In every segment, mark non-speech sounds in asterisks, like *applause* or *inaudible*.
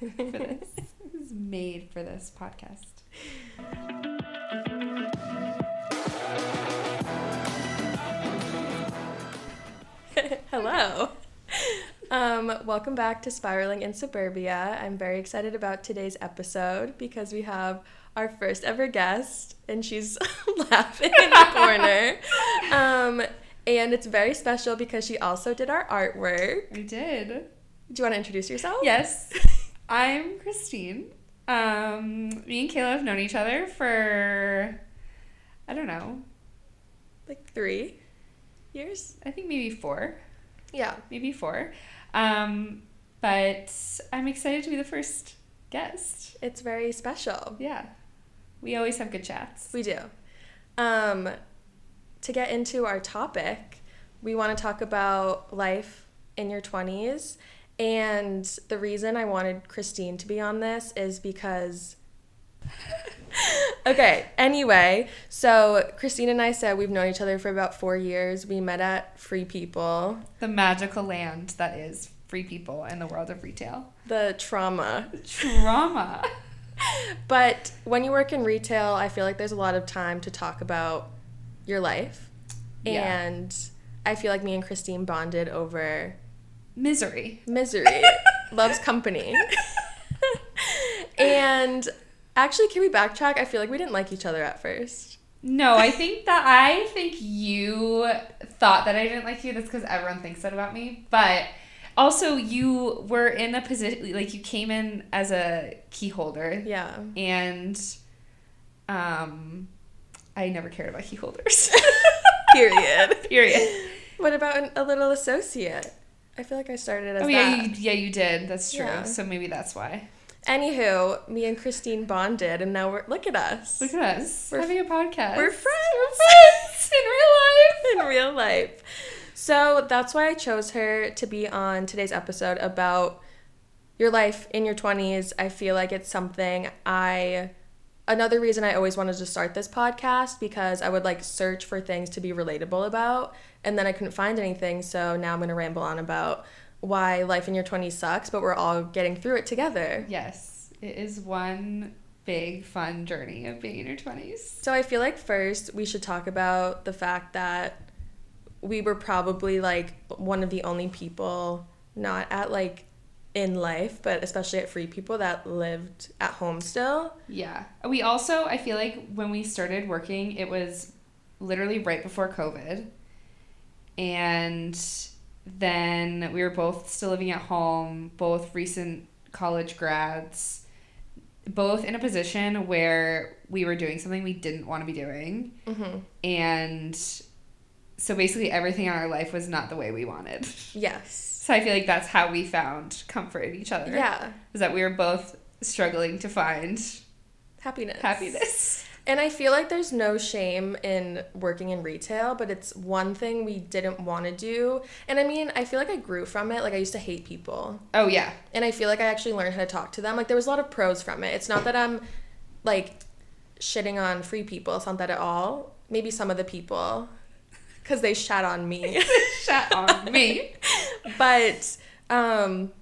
for *laughs* this. It was made for this podcast. *laughs* Hello. Um, welcome back to Spiraling in Suburbia. I'm very excited about today's episode because we have our first ever guest, and she's *laughs* laughing in the corner. Um, and it's very special because she also did our artwork. We did. Do you want to introduce yourself? Yes. I'm Christine. Um, me and Kayla have known each other for, I don't know, Like three years? I think maybe four. Yeah. Maybe four. Um, but I'm excited to be the first guest. It's very special. Yeah. We always have good chats. We do. Um, to get into our topic, we want to talk about life in your 20s. And the reason I wanted Christine to be on this is because. *laughs* okay, anyway, so Christine and I said we've known each other for about four years. We met at Free People. The magical land that is free people in the world of retail. The trauma. Trauma. *laughs* But when you work in retail, I feel like there's a lot of time to talk about your life. Yeah. And I feel like me and Christine bonded over Misery. misery, *laughs* loves company. and actually, can we backtrack? I feel like we didn't like each other at first. No, I think that I think you thought that I didn't like you. That's because everyone thinks that about me. But also, you were in a position like you came in as a key holder, Yeah. and um, I never cared about key holders. *laughs* Period. *laughs* Period. what about an, a little associate? I feel like I started as Oh that. yeah, you, yeah, you did. That's true. Yeah. So maybe that's why. Anywho, me and Christine bonded, and now we're look at us. Look at us We're- having a podcast. We're friends. We're friends *laughs* in real life. in real life. So that's why I chose her to be on today's episode about your life in your 20s. I feel like it's something I another reason I always wanted to start this podcast because I would like search for things to be relatable about and then I couldn't find anything. So now I'm going to ramble on about why life in your 20s sucks, but we're all getting through it together. Yes, it is one big fun journey of being in your twenties. So I feel like first we should talk about the fact that we were probably like one of the only people not at like in life, but especially at free people that lived at home still. Yeah. We also, I feel like when we started working, it was literally right before COVID. And then we were both still living at home, both recent college grads, both in a position where we were doing something we didn't want to be doing. Mm-hmm. And so basically, everything in our life was not the way we wanted. Yes. So I feel like that's how we found comfort in each other. Yeah. Is that we were both struggling to find Happiness. happiness. And I feel like there's no shame in working in retail, but it's one thing we didn't want to do. And I mean, I feel like I grew from it. Like I used to hate people. Oh yeah. and I feel like I actually learned how to talk to them. Like there was a lot of pros from it. It's not that I'm like shitting on free people. It's not that at all. Maybe some of the people, because they shat on me. *laughs* Shat on me. *laughs* but um,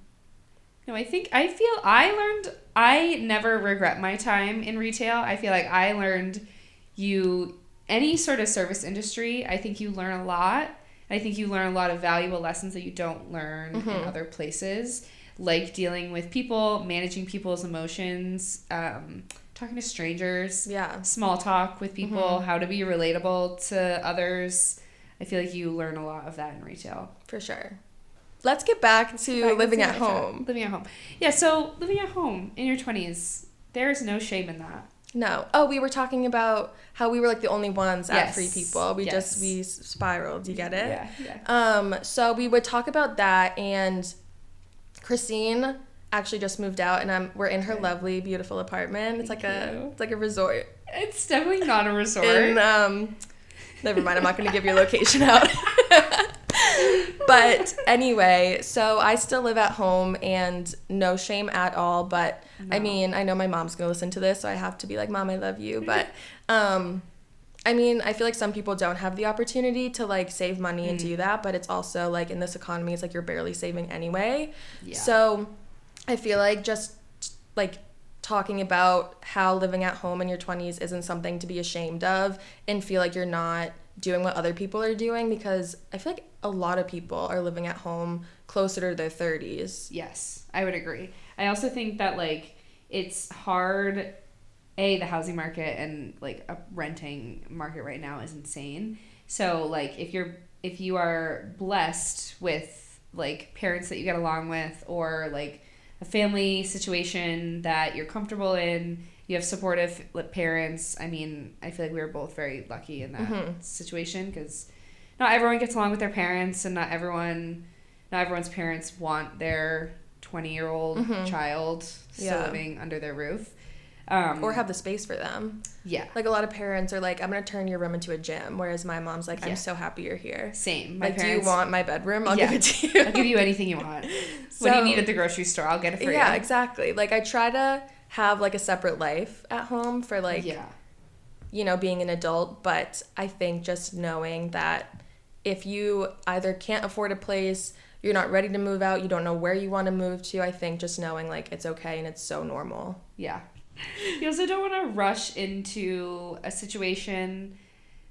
No, I think I feel I learned I never regret my time in retail. I feel like I learned you any sort of service industry, I think you learn a lot. I think you learn a lot of valuable lessons that you don't learn in other places, like dealing with people, managing people's emotions, um, talking to strangers, yeah, small talk with people, how to be relatable to others. I feel like you learn a lot of that in retail. for sure. Let's get back to Back living at home. Living at home. Yeah, so living at home in your 20s, there's no shame in that. No. Oh, we were talking about how we were like the only ones at Yes. free people. We just we spiraled. You get it? Yeah, yeah. Um, so we would talk about that, and Christine actually just moved out, and I'm we're in her lovely, beautiful apartment. It's Thank like a it's like a resort. It's definitely not a resort. Um, never mind. I'm not going to give your location out. *laughs* but anyway, so I still live at home, and no shame at all. But I mean, I know my mom's going to listen to this, so I have to be like, "Mom, I love you." But *laughs* um. I mean, I feel like some people don't have the opportunity to like save money and Mm. do that, but it's also like in this economy, it's like you're barely saving anyway. yeah. So I feel like just like talking about how living at home in your 20s isn't something to be ashamed of and feel like you're not doing what other people are doing because I feel like a lot of people are living at home closer to their 30s. Yes, I would agree. I also think that like it's hard a the housing market and like a renting market right now is insane. So like if you're if you are blessed with like parents that you get along with or like a family situation that you're comfortable in, you have supportive parents. I mean, I feel like we were both very lucky in that Mhm. situation because not everyone gets along with their parents, and not everyone, not everyone's parents want their twenty year old Mhm. child still Yeah. living under their roof. Um, Or have the space for them. yeah, Like a lot of parents are like, I'm gonna turn your room into a gym, whereas my mom's like, I'm so happy you're here. same. My like, parents. do you want my bedroom? I'll Yeah. give it to you. I'll give you anything you *laughs* want. what do you need at the grocery store? I'll get it for yeah, you. Yeah, exactly. Like I try to have like a separate life at home for like yeah, you know being an adult, but I think just knowing that if you either can't afford a place, you're not ready to move out, you don't know where you want to move to, I think just knowing like it's okay and it's so normal. yeah. You also don't want to rush into a situation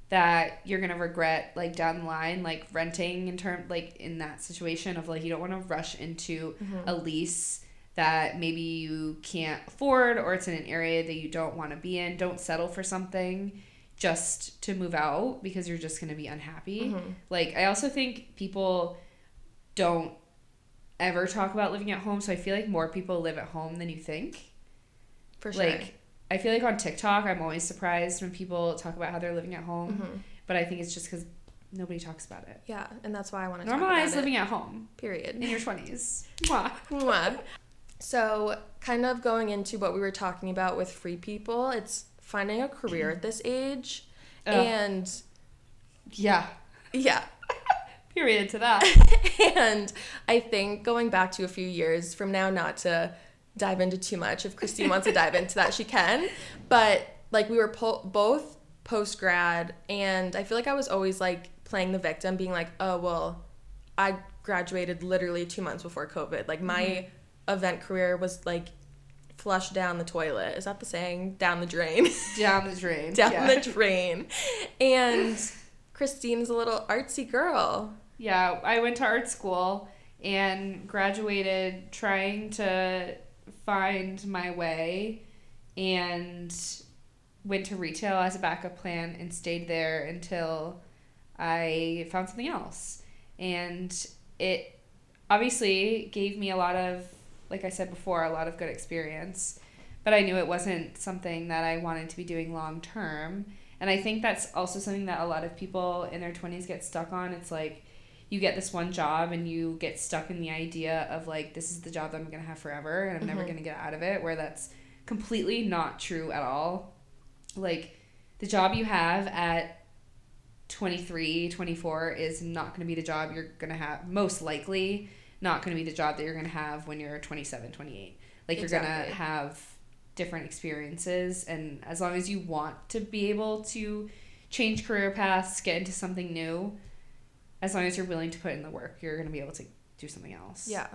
that you're gonna regret like down the line, like renting in term like in that situation of like you don't want to rush into mm-hmm. a lease that maybe you can't afford or it's in an area that you don't want to be in. Don't settle for something just to move out because you're just going to be unhappy. Mhm. Like I also think people don't ever talk about living at home, so I feel like more people live at home than you think. For sure. Like I feel like on TikTok, I'm always surprised when people talk about how they're living at home, Mhm. but I think it's just cuz nobody talks about it. Yeah, and that's why I want to talk about it. Normalize living at home Period. in your 20s. *laughs* Mwah. Mwah. So, kind of going into what we were talking about with free people, it's finding a career at this age. Ugh. And Yeah. yeah. *laughs* Period to that. *laughs* And I think going back to a few years from now, not to dive into too much, if Christine wants to dive into that, she can. But like we were po- both post grad, and I feel like I was always like playing the victim, being like, oh, well, I graduated literally two months before COVID. Like my mm-hmm. event career was like flushed down the toilet. Is that the saying? Down the drain. *laughs* Down the drain. down yeah. the drain. And Christine's a little artsy girl. Yeah, I went to art school and graduated trying to find my way and went to retail as a backup plan and stayed there until I found something else. And it obviously gave me a lot of, like I said before, a lot of good experience. But I knew it wasn't something that I wanted to be doing long term. And I think that's also something that a lot of people in their 20s get stuck on. It's like, you get this one job and you get stuck in the idea of like this is the job that I'm gonna have forever and I'm never Mhm. gonna get out of it where that's completely not true at all like the job you have at 23 24 is not gonna be the job you're gonna have most likely not gonna be the job that you're gonna have when you're 27 28 like you're gonna have different experiences and as long as you want to be able to change career paths get into something new as long as you're willing to put in the work, you're going to be able to do something else. Yeah.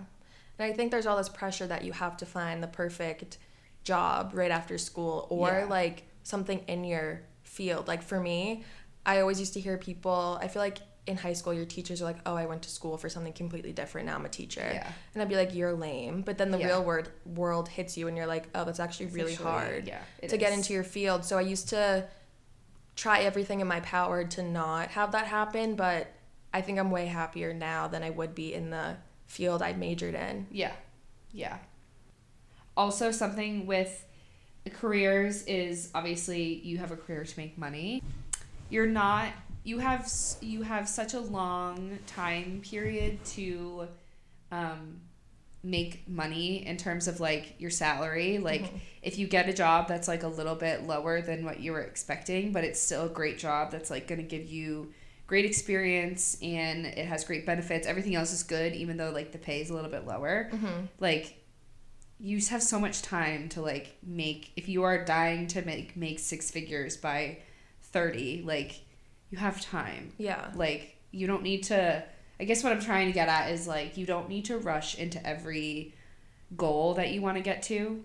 And I think there's all this pressure that you have to find the perfect job right after school or Yeah. like something in your field. Like for me, I always used to hear people, I feel like in high school, your teachers are like, oh, I went to school for something completely different. Now I'm a teacher. Yeah. And I'd be like, you're lame. But then the Yeah. real world, world hits you and you're like, oh, that's actually It's really actually- hard Yeah. to get into your field. So I used to try everything in my power to not have that happen, but I think I'm way happier now than I would be in the field I majored in. Yeah. Yeah. Also, something with careers is obviously you have a career to make money. You're not you have you have such a long time period to um make money in terms of like your salary like Mhm. if you get a job that's like a little bit lower than what you were expecting but it's still a great job that's like going to give you great experience and it has great benefits everything else is good even though like the pay is a little bit lower Mm-hmm. like you just have so much time to like make if you are dying to make make six figures by 30 like you have time Yeah. like you don't need to i guess what i'm trying to get at is like you don't need to rush into every goal that you want to get to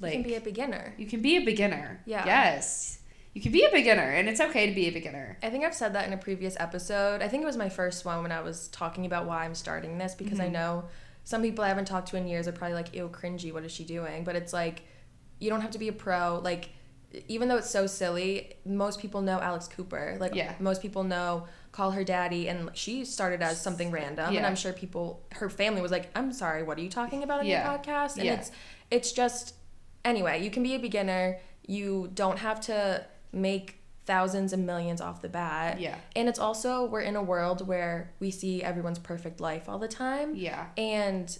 Like you can be a beginner. you can be a beginner. Yeah. Yes. You can be a beginner and it's okay to be a beginner. I think I've said that in a previous episode. I think it was my first one when I was talking about why I'm starting this because I Mhm. know some people I haven't talked to in years are probably like, ew, cringy, what is she doing? But it's like, you don't have to be a pro. Like, even though it's so silly, most people know Alex Cooper. Like, Yeah. most people know Call Her Daddy, and she started as something random. And I'm sure people, her family was like, I'm sorry, what are you talking about in Yeah. your podcast? And Yeah. it's, it's just, anyway, you can be a beginner. You don't have to make thousands and millions off the bat. Yeah. And it's also, we're in a world where we see everyone's perfect life all the time. Yeah. And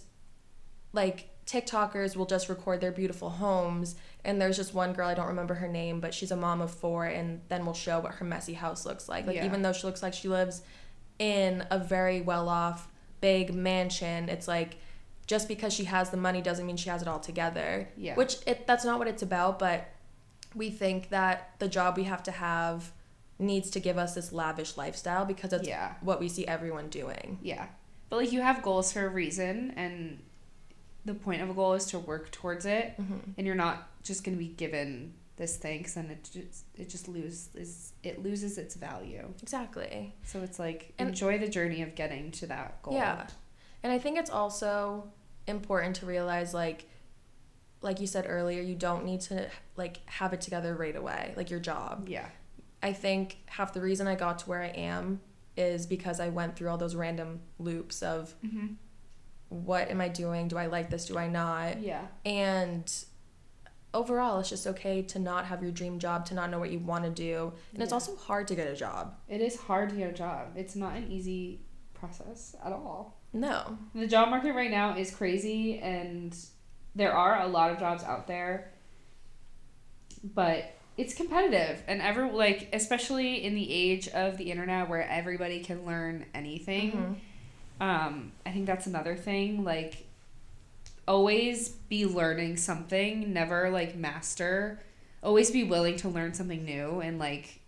like TikTokers will just record their beautiful homes. And there's just one girl, I don't remember her name, but she's a mom of four, and then we'll show what her messy house looks like. Like, Yeah. even though she looks like she lives in a very well off, big mansion, it's like just because she has the money doesn't mean she has it all together. Yeah. Which it, that's not what it's about, but we think that the job we have to have needs to give us this lavish lifestyle because it's Yeah. what we see everyone doing. Yeah. But like you have goals for a reason and the point of a goal is to work towards it Mhm. and you're not just going to be given this thing then it just it just loses it loses its value. Exactly. So it's like And- enjoy the journey of getting to that goal. Yeah. And I think it's also important to realize like like you said earlier, you don't need to like have it together right away, like your job. Yeah. I think half the reason I got to where I am is because I went through all those random loops of Mhm. what am I doing? Do I like this? Do I not? Yeah. And overall, it's just okay to not have your dream job, to not know what you want to do. And it's also hard to get a job. It is hard to get a job. It's not an easy process at all. No. The job market right now is crazy and there are a lot of jobs out there. But it's competitive and ever like especially in the age of the internet where everybody can learn anything. Mhm. Um I think that's another thing like always be learning something, never like master. Always be willing to learn something new and like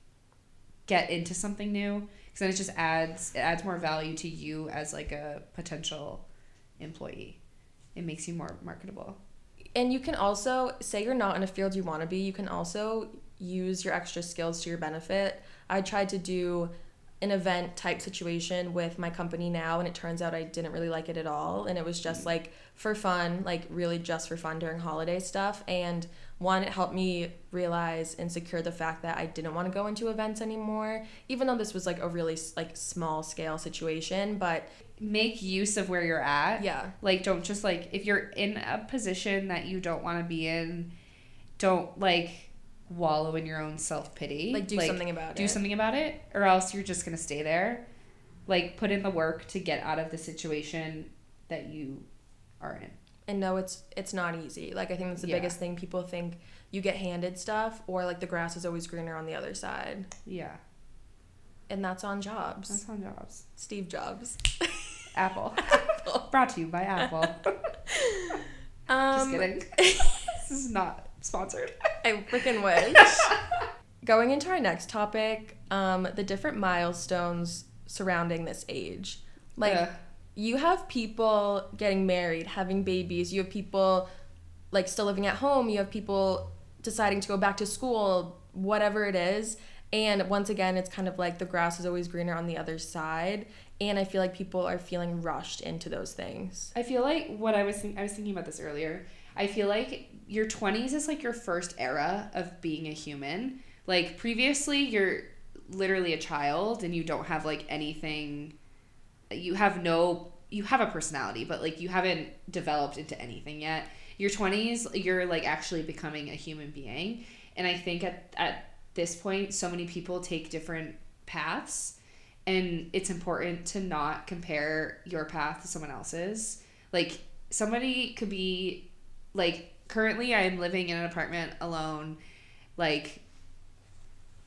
get into something new because then it just adds it adds more value to you as like a potential employee. It makes you more marketable. And you can also say you're not in a field you want to be. You can also use your extra skills to your benefit. I tried to do an event type situation with my company now and it turns out I didn't really like it at all. And it was just mm. like for fun, like really just for fun during holiday stuff. And one it helped me realize and secure the fact that I didn't want to go into events anymore even though this was like a really like small scale situation but Make use of where you're at. yeah. Like don't just like if you're in a position that you don't want to be in, don't like wallow in your own self-pity. like do something about do it something about it or else you're just going to stay there. Like put in the work to get out of the situation that you are in. and no it's it's not easy like i think that's the Yeah. biggest thing people think you get handed stuff or like the grass is always greener on the other side Yeah. and that's on jobs That's on jobs. steve jobs *laughs* Apple. Brought to you by Apple. *laughs* um Just kidding. *laughs* this is not sponsored. I freaking wish *laughs* going into our next topic um the different milestones surrounding this age like Ugh. you have people getting married, having babies, you have people like still living at home, you have people deciding to go back to school, whatever it is. And once again, it's kind of like the grass is always greener on the other side. And I feel like people are feeling rushed into those things. I feel like what I was think- I was thinking about this earlier. I feel like your 20s is like your first era of being a human. Like previously you're literally a child and you don't have like anything you have no you have a personality but like you haven't developed into anything yet. Your 20s you're like actually becoming a human being. And I think at at this point so many people take different paths and it's important to not compare your path to someone else's like somebody could be like currently i'm living in an apartment alone like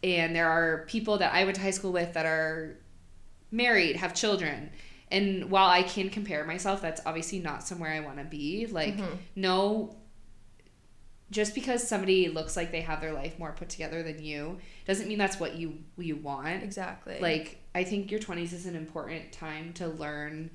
and there are people that i went to high school with that are married have children and while i can compare myself that's obviously not somewhere i want to be like Mhm. no just because somebody looks like they have their life more put together than you doesn't mean that's what you you want Exactly. like i think your 20s is an important time to learn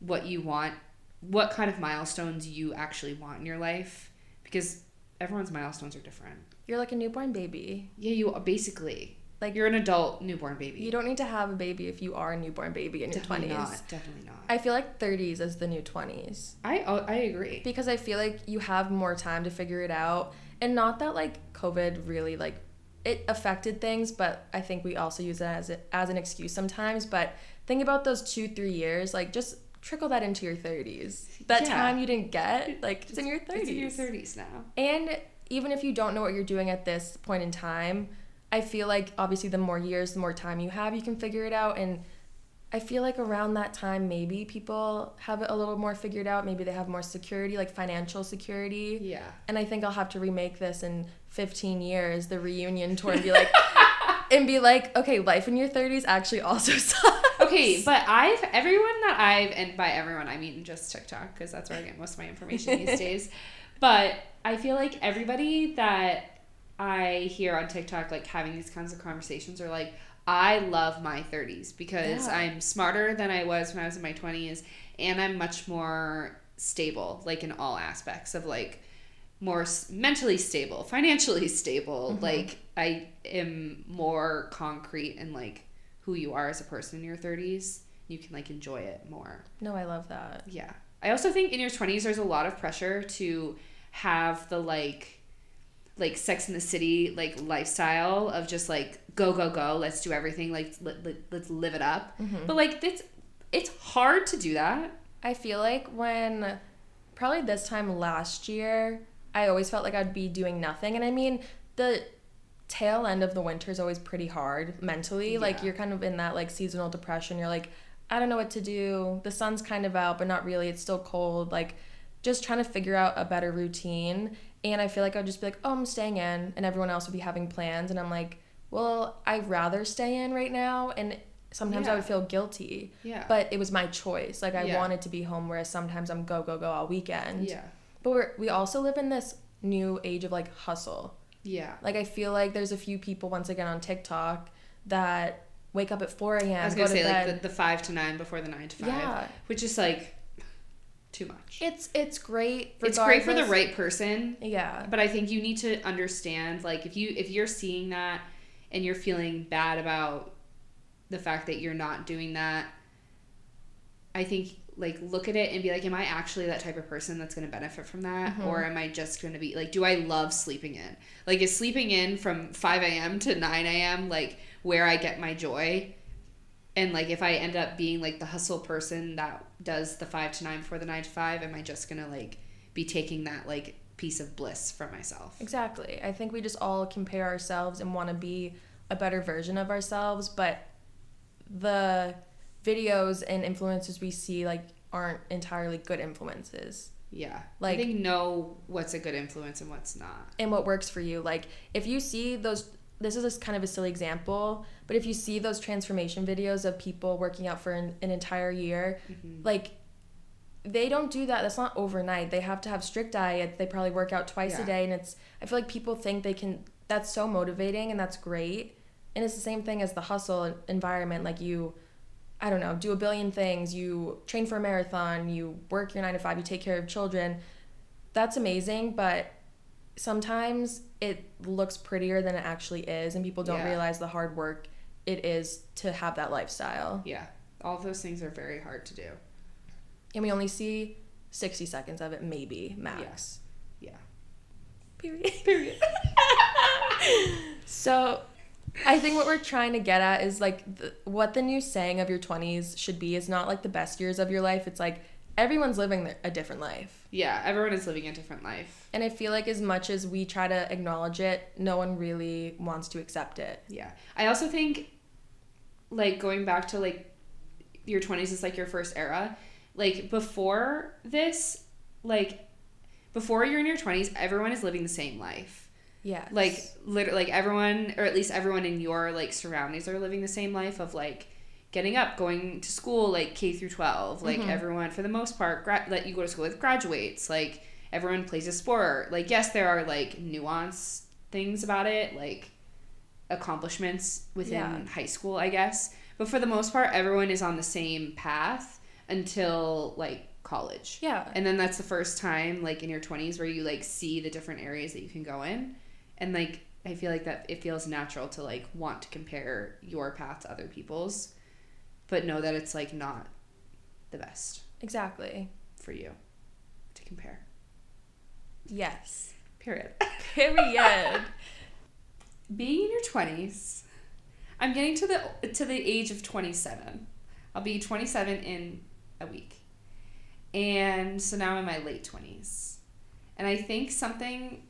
what you want what kind of milestones you actually want in your life because everyone's milestones are different. You're like a newborn baby. Yeah, you basically Like you're an adult newborn baby. you don't need to have a baby if you are a newborn baby in definitely your 20s. not. Definitely not. I feel like 30s is the new 20s I oh, I agree. because I feel like you have more time to figure it out and not that like COVID really like it affected things, but I think we also use it as a, as an excuse sometimes, but think about those 2-3 years like just trickle that into your 30s. That Yeah. time you didn't get, like it's in your 30s. It's in your thirties now. And even if you don't know what you're doing at this point in time, I feel like obviously the more years, the more time you have, you can figure it out. And I feel like around that time, maybe people have it a little more figured out. Maybe they have more security, like financial security. Yeah. And I think I'll have to remake this in 15 years, the reunion tour, and be like, *laughs* and be like, okay, life in your 30s actually also *laughs* sucks. Okay, but I've everyone that I've and by everyone I mean just TikTok because that's where I get most of my information these *laughs* days. But I feel like everybody that I hear on TikTok like having these kinds of conversations are like I love my 30s because Yeah. I'm smarter than I was when I was in my 20s and I'm much more stable like in all aspects of like more s- mentally stable, financially *laughs* stable. Mm-hmm. Like I am more concrete and like who you are as a person in your 30s. You can like enjoy it more. No, I love that. Yeah. I also think in your 20s there's a lot of pressure to have the like like Sex in the City like lifestyle of just like go go go, let's do everything, like let, let, let's live it up. Mm-hmm. But like it's it's hard to do that. I feel like when probably this time last year, I always felt like I'd be doing nothing. And I mean, the tail end of the winter is always pretty hard mentally. Like you're kind of in that like seasonal depression. You're like, I don't know what to do. The sun's kind of out, but not really. It's still cold. Like just trying to figure out a better routine. And I feel like I'd just be like, oh, I'm staying in. And everyone else would be having plans. And I'm like, well, I'd rather stay in right now. And sometimes I would feel guilty Yeah. but it was my choice. Like I Yeah. wanted to be home, whereas sometimes I'm go go go all weekend. yeah. But we're, we also live in this new age of like hustle. Yeah. Like I feel like there's a few people once again on TikTok that wake up at 4 a.m. I was gonna to say bed. like the, the five to nine before the nine to five, Yeah. which is like too much. it's it's great. It's great for the right person, Yeah. but I think you need to understand like if you if you're seeing that and you're feeling bad about the fact that you're not doing that, I think like look at it and be like, am I actually that type of person that's going to benefit from that, Mhm. or am I just going to be like, do I love sleeping in? Like, is sleeping in from five a.m. to nine a.m. like where I get my joy? And like, if I end up being like the hustle person that does the five to nine for the nine to five, am I just gonna like be taking that like piece of bliss for myself? Exactly. I think we just all compare ourselves and want to be a better version of ourselves, but the videos and influences we see like aren't entirely good influences. Yeah. Like- I think know what's a good influence and what's not. and what works for you. Like if you see those this is a kind of a silly example, but if you see those transformation videos of people working out for an, an entire year, Mm-hmm. like they don't do that. That's not overnight. They have to have strict diets. They probably work out twice Yeah. a day and it's I feel like people think they can that's so motivating and that's great. And it's the same thing as the hustle environment like you I don't know, do a billion things, you train for a marathon, you work your 9 to 5, you take care of children. That's amazing, but sometimes it looks prettier than it actually is and people don't Yeah. realize the hard work it is to have that lifestyle. Yeah. All those things are very hard to do. And we only see 60 seconds of it maybe max. Yeah. Period. Period. *laughs* So I think what we're trying to get at is like the, what the new saying of your 20s should be is not like the best years of your life. It's like everyone's living a different life. Yeah. Everyone is living a different life. And I feel like as much as we try to acknowledge it, no one really wants to accept it. Yeah. I also think like going back to like your 20s is like your first era. Like before this, like before you're in your 20s, everyone is living the same life. Yeah. Like literally like everyone or at least everyone in your like surroundings are living the same life of like getting up, going to school like K through 12. Like Mhm. everyone for the most part gra- that you go to school with graduates. Like everyone plays a sport. Like yes, there are like nuance things about it, like accomplishments within Yeah. high school, I guess. But for the most part, everyone is on the same path until like college. Yeah. And then that's the first time like in your 20s where you like see the different areas that you can go in. And like I feel like that it feels natural to like want to compare your path to other people's but know that it's like not the best Exactly. for you to compare. Yes. Period. *laughs* Period. Being in your 20s, I'm getting to the to the age of 27. I'll be 27 in a week. And so now I'm in my late 20s. And I think something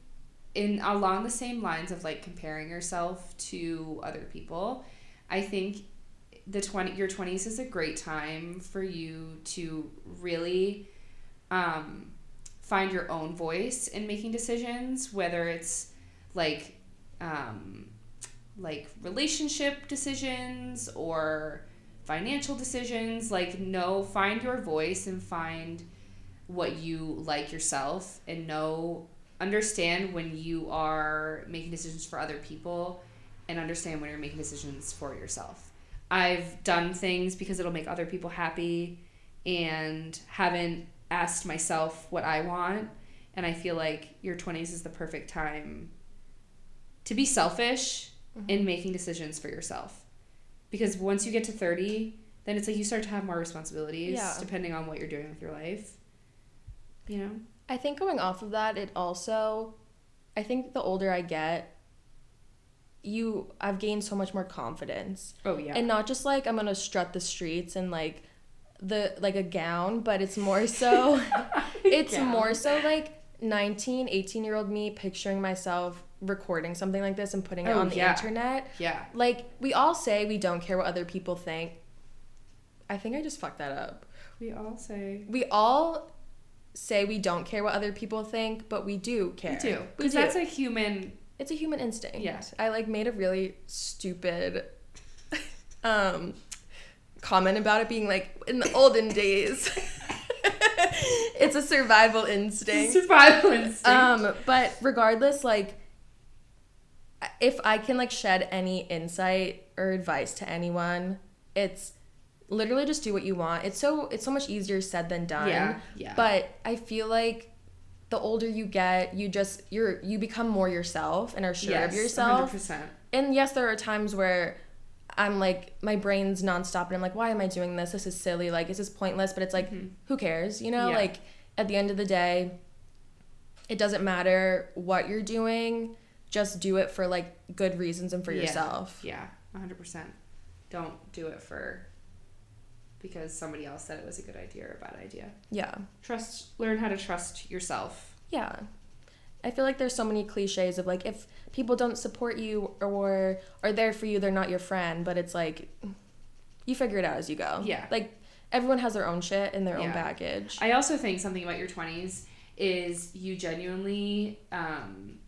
in along the same lines of like comparing yourself to other people, I think the 20 your 20s is a great time for you to really um, find your own voice in making decisions, whether it's like um, like relationship decisions or financial decisions. Like, know, find your voice and find what you like yourself, and know, understand when you are making decisions for other people, and understand when you're making decisions for yourself. I've done things because it'll make other people happy and haven't asked myself what I want. And I feel like your 20s is the perfect time to be selfish mm-hmm. in making decisions for yourself. Because once you get to 30, then it's like you start to have more responsibilities Yeah. depending on what you're doing with your life. You know? I think going off of that, it also, I think the older I get, you, I've gained so much more confidence. Oh, yeah. And not just like I'm gonna strut the streets and like the, like a gown, but it's more so, *laughs* it's Gown. more so like 19, 18 year old me picturing myself recording something like this and putting it Oh, on the yeah. internet. yeah. Like, we all say we don't care what other people think. I think I just fucked that up. We all say. We all say we don't care what other people think, but we do care. We do. Because that's a human. it's a human instinct. Yeah. I like made a really stupid *laughs* um comment about it being like in the olden *laughs* days. *laughs* it's a survival instinct. Survival instinct. Um, but regardless, like if I can like shed any insight or advice to anyone, it's literally just do what you want. It's so it's so much easier said than done. Yeah, yeah. But I feel like the older you get, you just you're you become more yourself and are sure of Yes, yourself. 100%. And yes, there are times where I'm like my brain's nonstop and I'm like, why am I doing this? This is silly. Like, this is pointless. But it's like, who cares? You know, Mm-hmm. Yeah. like at the end of the day, it doesn't matter what you're doing. Just do it for like good reasons and for Yeah. yourself. Yeah, 100%. Don't do it for because somebody else said it was a good idea or a bad idea. Yeah. Trust, learn how to trust yourself. Yeah. I feel like there's so many cliches of like if people don't support you or are there for you, they're not your friend. But it's like you figure it out as you go. Yeah. Like everyone has their own shit and their own baggage. I also think something about your 20s is you genuinely um,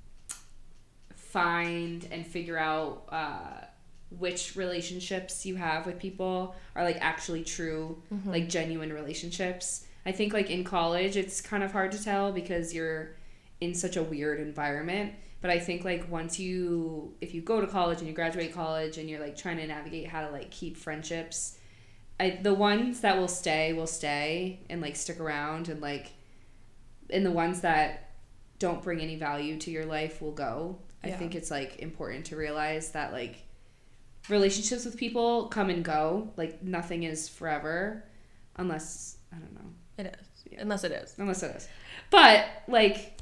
find and figure out uh, which relationships you have with people are like actually true, mm-hmm. like genuine relationships. I think like in college, it's kind of hard to tell because you're in such a weird environment. But I think like once you, if you go to college and you graduate college and you're like trying to navigate how to like keep friendships, I, the ones that will stay will stay and like stick around and like and the ones that don't bring any value to your life will go. I think it's like important to realize that like relationships with people come and go. Like nothing is forever unless I don't know. It is. Yeah. Unless it is. Unless it is. But like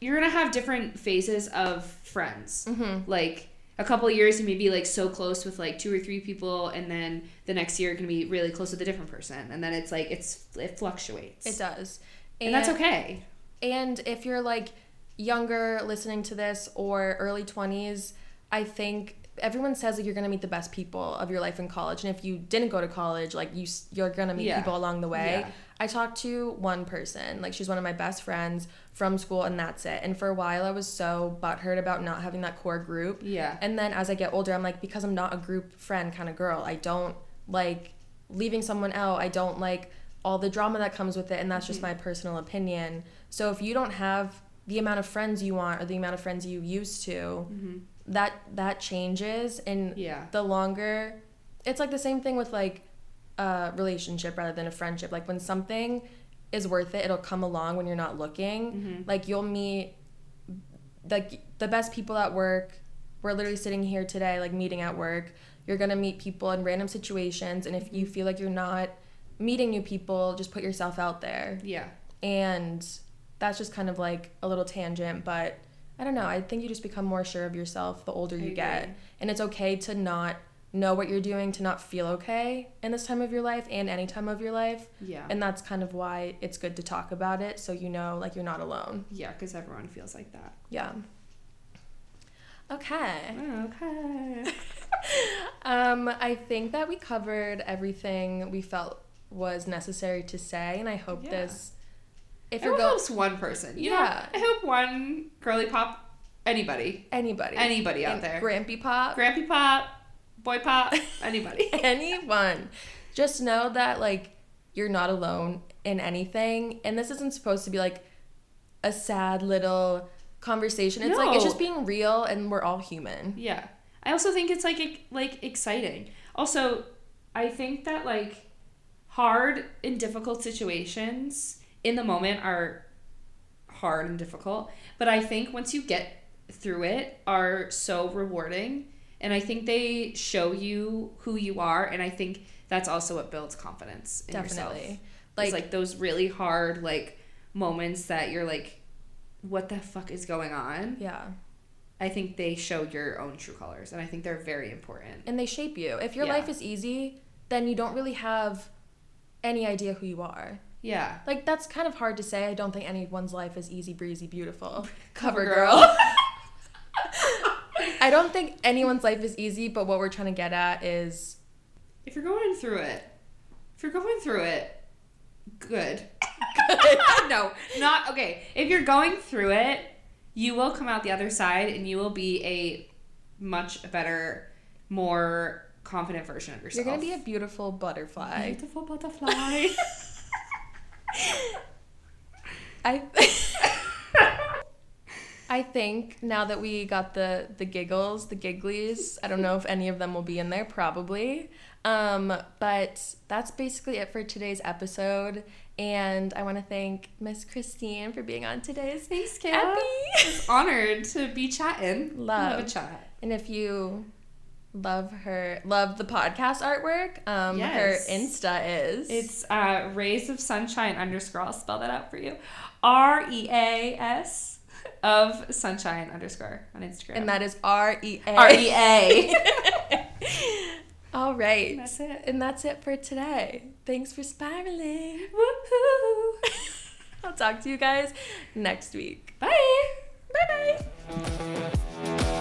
you're gonna have different phases of friends. Mm-hmm. Like a couple of years you may be like so close with like two or three people and then the next year you're gonna be really close with a different person. And then it's like it's it fluctuates. It does. and that's okay. And if you're like younger listening to this or early 20s, I think everyone says like you're going to meet the best people of your life in college. And if you didn't go to college, like you you're going to meet Yeah. people along the way. Yeah. I talked to one person, like she's one of my best friends from school and that's it. And for a while I was so butthurt about not having that core group. Yeah. And then as I get older, I'm like, because I'm not a group friend kind of girl, I don't like leaving someone out. I don't like all the drama that comes with it. And that's just Mm-hmm. my personal opinion. So if you don't have the amount of friends you want or the amount of friends you used to, that that changes. And Mm-hmm. Yeah. the longer, it's like the same thing with like a relationship rather than a friendship. Like when something is worth it, it'll come along when you're not looking. Mm-hmm. Like you'll meet like the best people at work. We're literally sitting here today, like meeting at work. You're gonna meet people in random situations, and if you feel like you're not meeting new people, just put yourself out there. Yeah. And that's just kind of like a little tangent, but I don't know. I think you just become more sure of yourself the older you get. And it's okay to not know what you're doing, to not feel okay in this time of your life and any time of your life. Yeah. And that's kind of why it's good to talk about it so you know like you're not alone. yeah, because everyone feels like that. Yeah. Okay. Okay. *laughs* Um, I think that we covered everything we felt was necessary to say, and I hope Yeah. this. If It you're going, helps one person. Yeah. Know, I hope one girly pop, anybody, anybody, anybody out And there, Grampy Pop, Grampy pop, boy pop, *laughs* anybody. *laughs* anyone, just know that like you're not alone in anything, and this isn't supposed to be like a sad little conversation. It's like it's just being real, and we're all human. Yeah. I also think it's like like exciting. Also, I think that like hard and difficult situations in the moment are hard and difficult, but I think once you get through it are so rewarding and I think they show you who you are and I think that's also what builds confidence in Definitely, yourself. like, It's like those really hard like moments that you're like what the fuck is going on? yeah. I think they show your own true colors, and I think they're very important. and they shape you. If your Yeah. life is easy, then you don't really have any idea who you are. Yeah. Like that's kind of hard to say. I don't think anyone's life is easy breezy beautiful. *laughs* Cover girl. *laughs* I don't think anyone's life is easy, but what we're trying to get at is If you're going through it, if you're going through it, good. *laughs* no, not okay. If you're going through it, you will come out the other side, and you will be a much better, more confident version of yourself. you're gonna be a beautiful butterfly. beautiful butterfly. *laughs* I I think now that we got the the giggles, the gigglies, I don't know if any of them will be in there, probably. Um, but that's basically it for today's episode. And I want to thank Miss Christine for being on today's Thanks, Kayla. Epi. was honored to be chatting. Love. a chat. And if you Love her. Love the podcast artwork. Um, yes. Her Insta is. It's uh, rays of sunshine underscore. I'll spell that out for you. R E A S of sunshine underscore on Instagram. And that is R E A. R E A. *laughs* All right. And that's it. And that's it for today. Thanks for spiraling. Woohoo. *laughs* I'll talk to you guys next week. Bye. Bye bye.